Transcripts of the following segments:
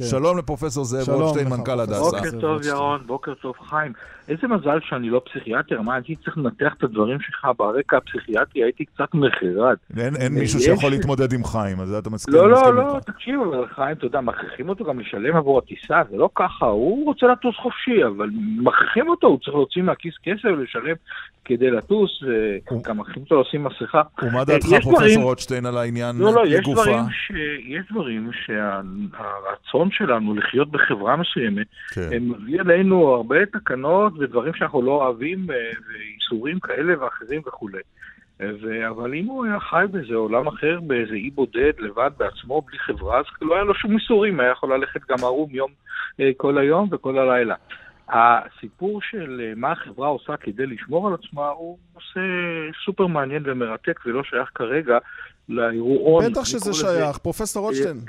כן. שלום לפרופסור זאב רוטשטיין, מנכ"ל. הדסה. בוקר טוב רוטשטיין. ירון, בוקר טוב חיים. איזה מזל שאני לא פסיכיאטר, מה הייתי צריך לנתח את הדברים שלך ברקע הפסיכיאטרי, הייתי קצת מחרד. אין אין מישהו יש- שיכול להתמודד עם חיים, אז אתה מסכים? לא, מסכים לא, לא. תקשיב, אבל חיים, אתה יודע, מכריחים אותו גם לשלם עבור הטיסה, זה לא ככה, הוא רוצה לטוס חופשי, אבל מכריחים אותו, הוא צריך להוציא מהכיס כסף ולשלם כדי לטוס, וגם מכריחים אותו לשים מסכה. ומה דעתך, פרופסור רוטשטיין, על העניין לא, לא, יש לגופה? דברים, ש... יש דברים שהרצון שלנו לחיות בחברה מסוימת, כן. מביא עלינו הרבה תקנות ודברים שאנחנו לא אוהבים, אה, ואיסורים כאלה ואחרים וכולי. אה, ו... אבל אם הוא היה חי באיזה עולם אחר, באיזה אי בודד, לבד בעצמו, בלי חברה, אז לא היה לו שום איסורים, היה יכול ללכת גם ערום יום, אה, כל היום וכל הלילה. הסיפור של אה, מה החברה עושה כדי לשמור על עצמה הוא נושא סופר מעניין ומרתק ולא שייך כרגע לאירועון. בטח שזה שייך, פרופסור רוטשטיין.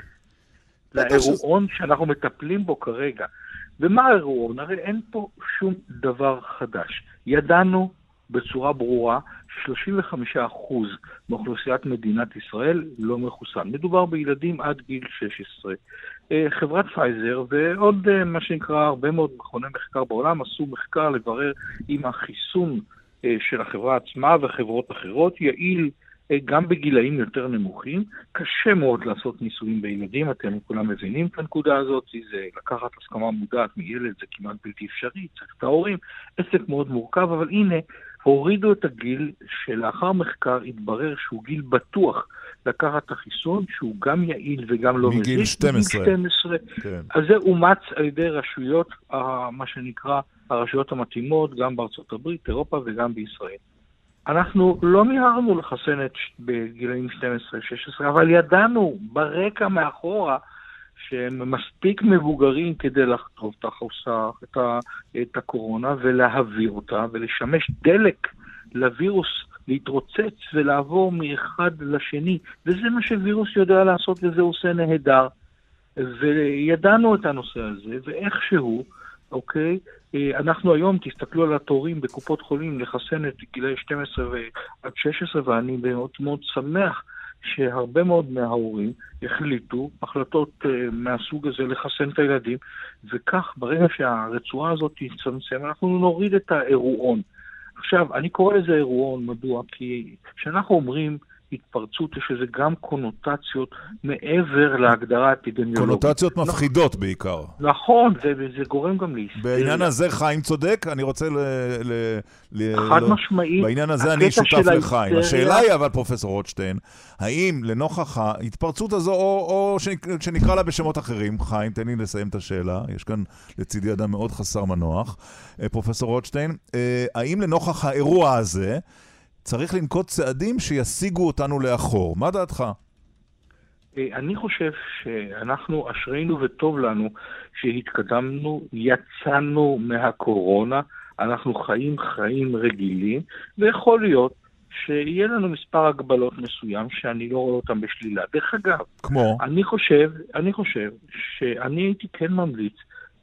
בטח שזה- לאירועון שאנחנו מטפלים בו כרגע. ומה האירועון? הרי אין פה שום דבר חדש. ידענו בצורה ברורה ש-35% מאוכלוסיית מדינת ישראל לא מחוסן. מדובר בילדים עד גיל 16. אה, חברת פייזר ועוד אה, מה שנקרא הרבה מאוד מכוני מחקר בעולם עשו מחקר לברר אם החיסון אה, של החברה עצמה וחברות אחרות יעיל גם בגילאים יותר נמוכים. קשה מאוד לעשות ניסויים בילדים, אתם כולם מבינים את הנקודה הזאת, זה לקחת הסכמה מודעת מילד זה כמעט בלתי אפשרי, צריך את ההורים, עסק מאוד מורכב, אבל הנה, הורידו את הגיל שלאחר מחקר התברר שהוא גיל בטוח לקחת את החיסון, שהוא גם יעיל וגם לא מזיק. 12. מגיל 12. כן. אז זה אומץ על ידי רשויות, מה שנקרא, הרשויות המתאימות, גם בארצות הברית, אירופה וגם בישראל. אנחנו לא מיהרנו לחסן את בגילאים 12-16, אבל ידענו ברקע מאחורה שהם מספיק מבוגרים כדי לחטוף את החוסה, את, ה, את הקורונה ולהעביר אותה ולשמש דלק לווירוס להתרוצץ ולעבור מאחד לשני, וזה מה שווירוס יודע לעשות וזה עושה נהדר. וידענו את הנושא הזה, ואיכשהו, אוקיי, אה, אנחנו היום, תסתכלו על התורים בקופות חולים לחסן את גילאי 12 ו- עד 16, ואני מאוד מאוד שמח שהרבה מאוד מההורים החליטו החלטות אה, מהסוג הזה לחסן את הילדים, וכך ברגע שהרצועה הזאת תצמצם, אנחנו נוריד את האירועון. עכשיו, אני קורא לזה אירועון, מדוע? כי כשאנחנו אומרים התפרצות, יש לזה גם קונוטציות מעבר להגדרה האפידמיולוגית. קונוטציות מפחידות בעיקר. נכון, זה, זה גורם גם להיסטריה. בעניין הזה חיים צודק, אני רוצה ל... ל, ל חד לא- משמעית. בעניין הזה אני שותף לחיים. השאלה היא אבל, פרופסור רוטשטיין, האם לנוכח ההתפרצות הזו, או, או שנק- שנקרא לה בשמות אחרים, חיים, תן לי לסיים את השאלה, יש כאן לצידי אדם מאוד חסר מנוח, אה, פרופסור רוטשטיין, אה, האם לנוכח האירוע הזה, צריך לנקוט צעדים שישיגו אותנו לאחור? מה דעתך? אה, אני חושב שאנחנו, אשרינו וטוב לנו שהתקדמנו, יצאנו מהקורונה, אנחנו חיים חיים רגילים, ויכול להיות שיהיה לנו מספר הגבלות מסוים שאני לא רואה אותם בשלילה. דרך אגב, כמו? אני חושב, אני חושב שאני הייתי כן ממליץ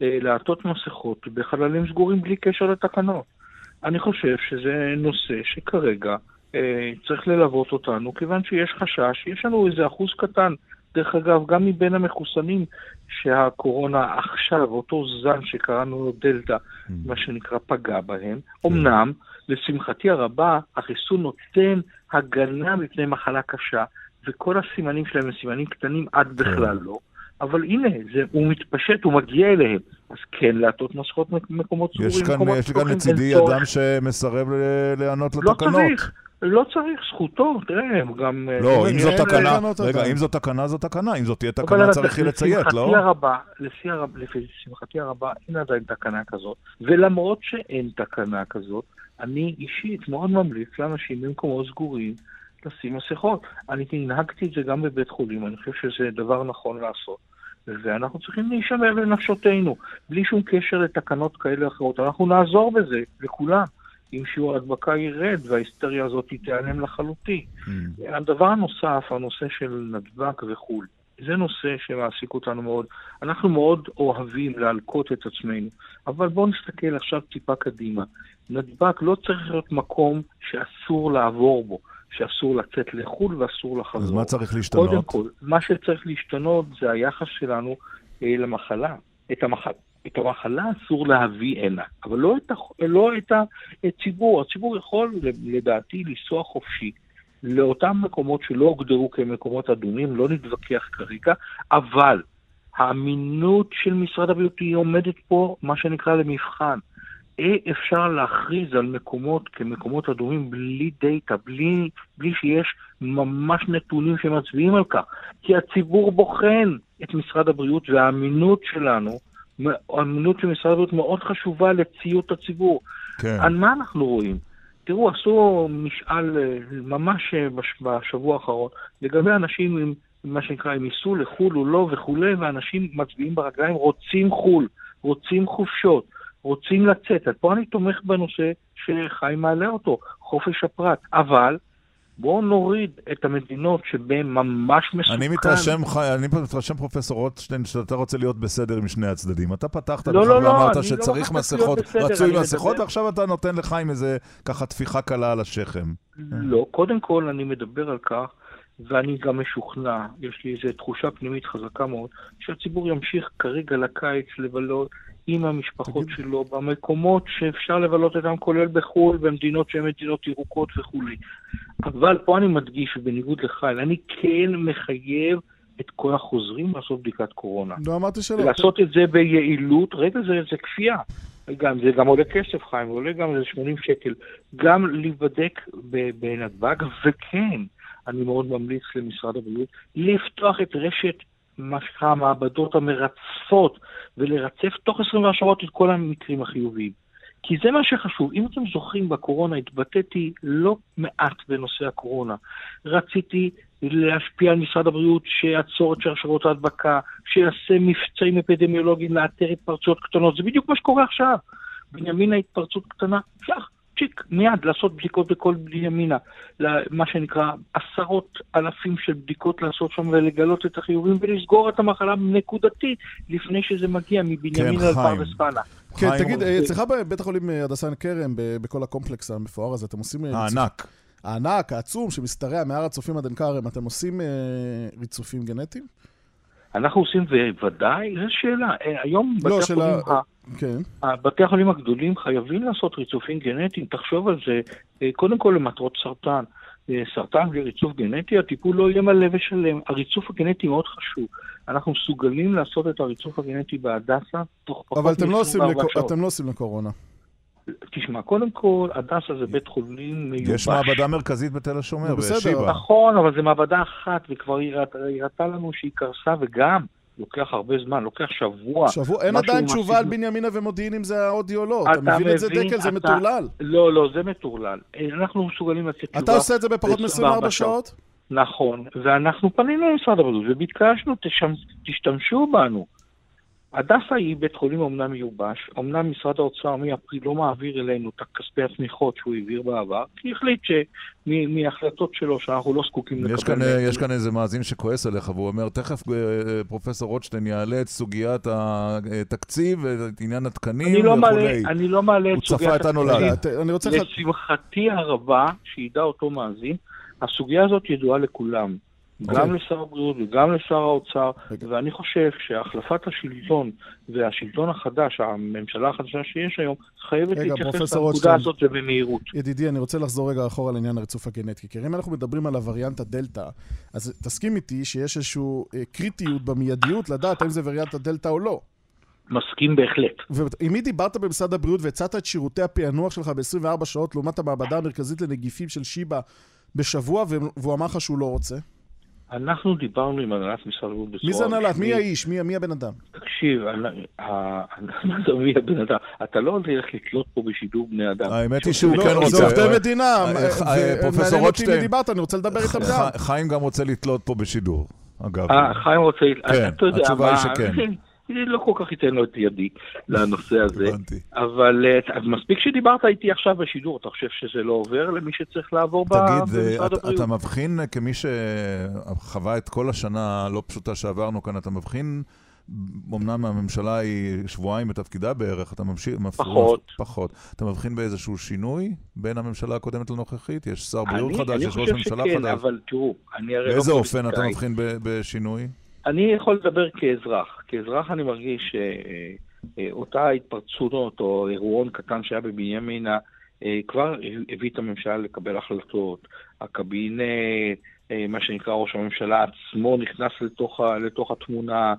אה, לעטות מסכות בחללים סגורים בלי קשר לתקנות. אני חושב שזה נושא שכרגע אה, צריך ללוות אותנו, כיוון שיש חשש, יש לנו איזה אחוז קטן, דרך אגב, גם מבין המחוסנים, שהקורונה עכשיו, אותו זן שקראנו לו דלתא, מה שנקרא, פגע בהם. אמנם, לשמחתי הרבה, החיסון נותן הגנה מפני מחלה קשה, וכל הסימנים שלהם הם סימנים קטנים עד בכלל לא. אבל הנה, זה, הוא מתפשט, הוא מגיע אליהם. אז כן לעטות מסכות מקומות סגורים, יש כאן, יש כאן לצידי. אדם שמסרב ל- להיענות לא לתקנות. צריך, לא צריך, זכותו, תראה, הם גם... לא, אה, אם אין זו תקנה, לענות רגע. אם זו תקנה, זו תקנה, אם זו תהיה תקנה צריך יהיה לציית, לא? הרבה, לשמחתי הרבה, אין עדיין תקנה כזאת, ולמרות שאין תקנה כזאת, אני אישית מאוד ממליץ לאנשים במקומות סגורים לשים מסכות. אני הנהגתי את זה גם בבית חולים, אני חושב שזה דבר נכון לעשות. ואנחנו צריכים להישמר לנפשותינו, בלי שום קשר לתקנות כאלה או אחרות. אנחנו נעזור בזה לכולם, אם שיעור ההדבקה ירד וההיסטריה הזאת תיעלם לחלוטין. Mm. הדבר הנוסף, הנושא של נדבק וכו', זה נושא שמעסיק אותנו מאוד. אנחנו מאוד אוהבים להלקות את עצמנו, אבל בואו נסתכל עכשיו טיפה קדימה. נדבק לא צריך להיות מקום שאסור לעבור בו, שאסור לצאת לחו"ל ואסור לחזור. אז מה צריך להשתנות? קודם כל, מה שצריך להשתנות זה היחס שלנו למחלה. את, המח... את המחלה אסור להביא הנה, אבל לא את, הח... לא את הציבור. הציבור יכול, לדעתי, לנסוע חופשי. לאותם מקומות שלא הוגדרו כמקומות אדומים, לא נתווכח כרגע, אבל האמינות של משרד הבריאות היא עומדת פה, מה שנקרא, למבחן. אי אפשר להכריז על מקומות כמקומות אדומים בלי דאטה, בלי, בלי שיש ממש נתונים שמצביעים על כך. כי הציבור בוחן את משרד הבריאות והאמינות שלנו, האמינות של משרד הבריאות מאוד חשובה לציות הציבור. כן. על מה אנחנו רואים? תראו, עשו משאל אה, ממש אה, בשבוע האחרון לגבי אנשים עם מה שנקרא, הם ייסעו לחו"ל או לא וכולי, ואנשים מצביעים ברגליים, רוצים חו"ל, רוצים חופשות, רוצים לצאת. אז פה אני תומך בנושא שחיים מעלה אותו, חופש הפרט. אבל בואו נוריד את המדינות שבהן ממש מסוכן. אני מתרשם, אני מתרשם, פרופסור רוטשטיין, שאתה רוצה להיות בסדר עם שני הצדדים. אתה פתחת לא, לא, לא, ואמרת שצריך לא מסכות, רצוי מסכות, מדבר... ועכשיו אתה נותן לחיים איזה ככה טפיחה קלה על השכם. לא, קודם כל אני מדבר על כך ואני גם משוכנע, יש לי איזו תחושה פנימית חזקה מאוד, שהציבור ימשיך כרגע לקיץ לבלות עם המשפחות תגיד. שלו במקומות שאפשר לבלות אותם, כולל בחו"ל, במדינות שהן מדינות ירוקות וכולי. אבל פה אני מדגיש, בניגוד לחייל, אני כן מחייב את כל החוזרים לעשות בדיקת קורונה. לא אמרתי שלא. לעשות את זה ביעילות, רגע, זה, זה כפייה. גם, זה גם עולה כסף, חיים, עולה גם איזה 80 שקל. גם להיבדק בנתב"ג, וכן, אני מאוד ממליץ למשרד הבריאות לפתוח את רשת המעבדות המרצפות ולרצף תוך 24 שעות את כל המקרים החיוביים. כי זה מה שחשוב. אם אתם זוכרים, בקורונה התבטאתי לא מעט בנושא הקורונה. רציתי להשפיע על משרד הבריאות שיעצור את שרשרות ההדבקה, שיעשה מבצעים אפידמיולוגיים לאתר התפרצויות קטנות. זה בדיוק מה שקורה עכשיו. בנימינה התפרצות קטנה, שח, צ'יק, מיד לעשות בדיקות בכל בנימינה. מה שנקרא עשרות אלפים של בדיקות לעשות שם ולגלות את החיובים ולסגור את המחלה נקודתית לפני שזה מגיע מבנימינה כן, לפרדס חנה. כן, תגיד, אצלך בבית החולים אה, הדסן כרם, בכל הקומפלקס המפואר הזה, אתם עושים... אה, הענק. הענק, העצום, שמשתרע מהר הצופים עד עין כרם, אתם עושים אה, ריצופים גנטיים? אנחנו עושים, בוודאי, זו שאלה. היום לא, בתי שאלה... החולים... כן. בתי החולים הגדולים חייבים לעשות ריצופים גנטיים, תחשוב על זה, אה, קודם כל למטרות סרטן. אה, סרטן בלי ריצוף גנטי, הטיפול לא יהיה מלא ושלם. הריצוף הגנטי מאוד חשוב. אנחנו מסוגלים לעשות את הריצוף הגנטי בהדסה תוך פחות מ-24 לא שעות. אבל אתם לא עושים לקורונה. תשמע, קודם כל, הדסה זה בית חולים מיובש. יש מעבדה מרכזית בתל השומר, בשיבא. נכון, אבל זו מעבדה אחת, וכבר היא הראתה לנו שהיא קרסה, וגם, לוקח הרבה זמן, לוקח שבוע. שבוע? אין עדיין תשובה על בנימינה ומודיעין אם זה האודי או לא. אתה מבין את זה, דקל? זה מטורלל. לא, לא, זה מטורלל. אנחנו מסוגלים לתת תשובה. אתה עושה את זה בפחות מ-24 שעות? נכון, ואנחנו פנינו למשרד הבריאות וביקשנו, תשתמשו בנו. הדסה היא בית חולים אומנם מיובש, אומנם משרד האוצר מאפריל לא מעביר אלינו את כספי התמיכות שהוא העביר בעבר, כי החליט שמהחלטות שלו שאנחנו לא זקוקים לקבל... יש כאן, יש כאן איזה מאזין שכועס עליך, והוא אומר, תכף אה, פרופסור רוטשטיין יעלה את סוגיית התקציב, את עניין התקנים אני לא מעלה, אני לא מעלה את סוגיית התקציב. הוא צפה את הנולד. לשמחתי הרבה, שידע אותו מאזין, הסוגיה הזאת ידועה לכולם. גם. אוקיי. לשר הבריאות וגם לשר האוצר. ואני חושב שהחלפת השלטון והשלטון החדש, הממשלה החדשה שיש היום, חייבת להתייחס לנקודה הזאת ובמהירות. ידידי, אני רוצה לחזור רגע אחורה לעניין הריצוף הגנטי. כי אם אנחנו מדברים על הווריאנט הדלתא, אז תסכים איתי שיש איזושהי אה, קריטיות במיידיות לדעת האם זה וריאנט הדלתא או לא. מסכים בהחלט. ועם מי דיברת במשרד הבריאות והצעת את שירותי הפענוח שלך ב-24 שעות לעומת המעבדה המרכזית לנגיפים של שיבא בשבוע, והוא אמר לך שהוא לא רוצה? אנחנו דיברנו עם הנהלת משרד הבריאות בצורה... מי זה הנהלת? מי האיש? מי, מי הבן אדם? תקשיב, מה זה מי הבן אדם? אתה לא הולך לתלות פה בשידור בני אדם. האמת היא שהוא כן רוצה. זה עובדי מדינה. אה, אה, פרופסור רוטשטיין. מי דיברת, אני רוצה לדבר איתם גם. חיים גם רוצה לתלות פה בשידור, אגב. אה, חיים רוצה... כן, התשובה היא שכן. לא כל כך אתן לו את ידי לנושא הזה. הבנתי. אבל אה, מספיק שדיברת איתי עכשיו בשידור, אתה חושב שזה לא עובר למי שצריך לעבור במשרד הבריאות? תגיד, אתה מבחין, כמי שחווה את כל השנה הלא פשוטה שעברנו כאן, אתה מבחין... אמנם הממשלה היא שבועיים בתפקידה בערך, אתה ממשיך... פחות. פחות. אתה מבחין באיזשהו שינוי בין הממשלה הקודמת לנוכחית? יש שר בריאות חדש, יש ראש ממשלה חדש. אני חושב שכן, אבל תראו, אני הרי לא באיזה אופן אתה מבחין בשינוי? אני יכול לדבר כאזרח. כאזרח אני מרגיש שאותה התפרצות או אירועון קטן שהיה בבנימינה, כבר הביא את הממשלה לקבל החלטות. הקבינט, מה שנקרא ראש הממשלה עצמו נכנס לתוך, לתוך התמונה,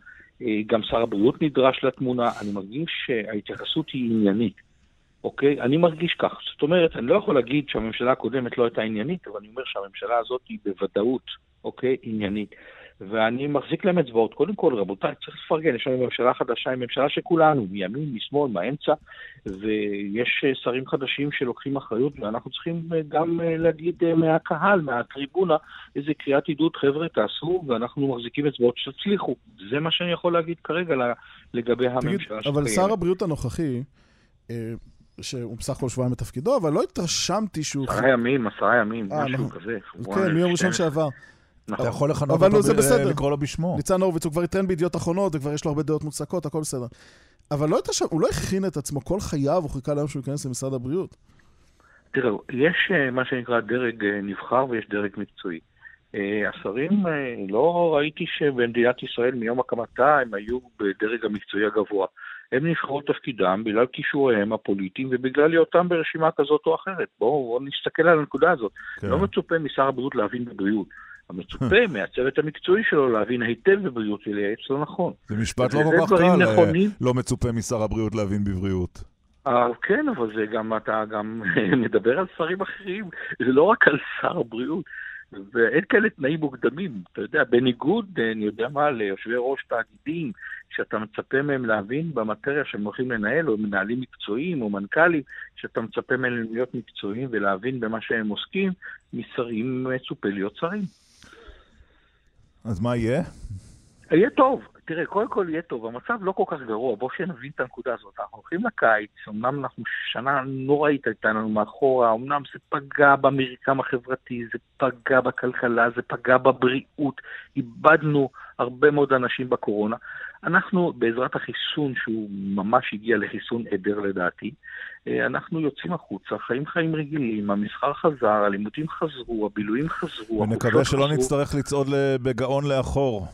גם שר הבריאות נדרש לתמונה. אני מרגיש שההתייחסות היא עניינית. אוקיי? אני מרגיש כך. זאת אומרת, אני לא יכול להגיד שהממשלה הקודמת לא הייתה עניינית, אבל אני אומר שהממשלה הזאת היא בוודאות, אוקיי? עניינית. ואני מחזיק להם אצבעות. קודם כל, רבותיי, צריך לפרגן, יש לנו ממשלה חדשה, היא ממשלה של כולנו, מימין, משמאל, מהאמצע, ויש אה, שרים חדשים שלוקחים אחריות, ואנחנו צריכים אה, גם אה, להגיד מהקהל, מהטריבונה, איזה קריאת עידוד, חבר'ה, תעשו, ואנחנו מחזיקים אצבעות שתצליחו. זה מה שאני יכול להגיד כרגע לגבי הממשלה שקיימת. אבל שר הבריאות הנוכחי, שהוא בסך הכל שבועיים בתפקידו, אבל לא התרשמתי שהוא... עשרה ימים, עשרה ימים, משהו נכון. כזה. כן, מיום ראשון שעבר. אתה יכול לכנות אותו, לקרוא לו בשמו. ניצן הורוביץ, הוא כבר יתרן בידיעות אחרונות, וכבר יש לו הרבה דעות מוצקות, הכל בסדר. אבל לא שם, הוא לא הכין את עצמו כל חייו, הוא חיכה ליום שהוא ייכנס למשרד הבריאות. תראו, יש אה, מה שנקרא דרג אה, נבחר ויש דרג מקצועי. אה, השרים, לא ראיתי שבמדינת ישראל מיום הקמתה הם היו בדרג המקצועי הגבוה. הם נבחרו תפקידם בגלל כישוריהם הפוליטיים ובגלל היותם ברשימה כזאת או אחרת. בואו בוא נסתכל על הנקודה הזאת. כן. לא מצופה משר הבריאות להבין בבריאות. המצופה מהצוות המקצועי שלו להבין היטב בבריאות ולייעץ לא נכון. זה משפט לא כל כך קל, אה, נכונים. לא מצופה משר הבריאות להבין בבריאות. אה, כן, אבל זה גם, אתה גם מדבר על שרים אחרים, זה לא רק על שר הבריאות. ואין כאלה תנאים מוקדמים. אתה יודע, בניגוד, אני יודע מה, ליושבי ראש תאגידים, שאתה מצפה מהם להבין במטריה שהם הולכים לנהל, או מנהלים מקצועיים, או מנכ"לים, שאתה מצפה מהם להיות מקצועיים ולהבין במה שהם עוסקים, משרים מצופה להיות שרים. אז מה יהיה? יהיה טוב. תראה, קודם כל יהיה טוב, המצב לא כל כך גרוע, בואו שנבין את הנקודה הזאת. אנחנו הולכים לקיץ, אמנם אנחנו שנה נוראית הייתה לנו מאחורה, אמנם זה פגע במרקם החברתי, זה פגע בכלכלה, זה פגע בבריאות, איבדנו הרבה מאוד אנשים בקורונה. אנחנו, בעזרת החיסון, שהוא ממש הגיע לחיסון עדר לדעתי, אה, אנחנו יוצאים החוצה, חיים חיים רגילים, המסחר חזר, הלימודים חזרו, הבילויים חזרו, ונקווה שלא חזרו. נצטרך לצעוד בגאון לאחור.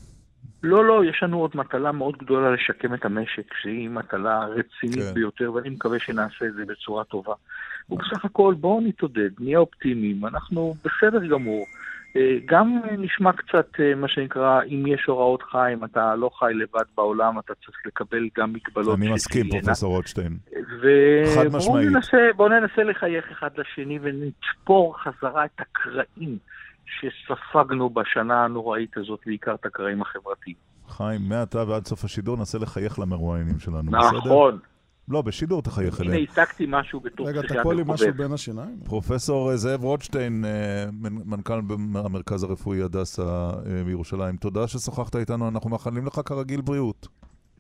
לא, לא, יש לנו עוד מטלה מאוד גדולה לשקם את המשק, שהיא מטלה רצינית כן. ביותר, ואני מקווה שנעשה את זה בצורה טובה. ובסך הכל בואו נתעודד, נהיה אופטימיים, אנחנו בסדר גמור. אה, גם נשמע קצת, אה, מה שנקרא, אם יש הוראות חיים, אתה לא חי לבד בעולם, אתה צריך לקבל גם מגבלות. אני מסכים, פרופסור רוטשטיין. ובואו ננסה, ננסה לחייך אחד לשני ונתפור חזרה את הקרעים שספגנו בשנה הנוראית הזאת, בעיקר את הקרעים החברתיים. חיים, מעתה ועד סוף השידור ננסה לחייך למרואיינים שלנו, נכון. בסדר? נכון. לא, בשידור תחייך אליהם. הנה, העתקתי משהו בתור רגע, תקוע לי משהו בין השיניים? פרופסור זאב רוטשטיין, אה, מנכ"ל המרכז הרפואי הדסה אה, בירושלים, תודה ששוחחת איתנו, אנחנו מאחלים לך כרגיל בריאות.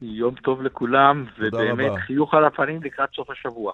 יום טוב לכולם, ובאמת חיוך על הפנים לקראת סוף השבוע.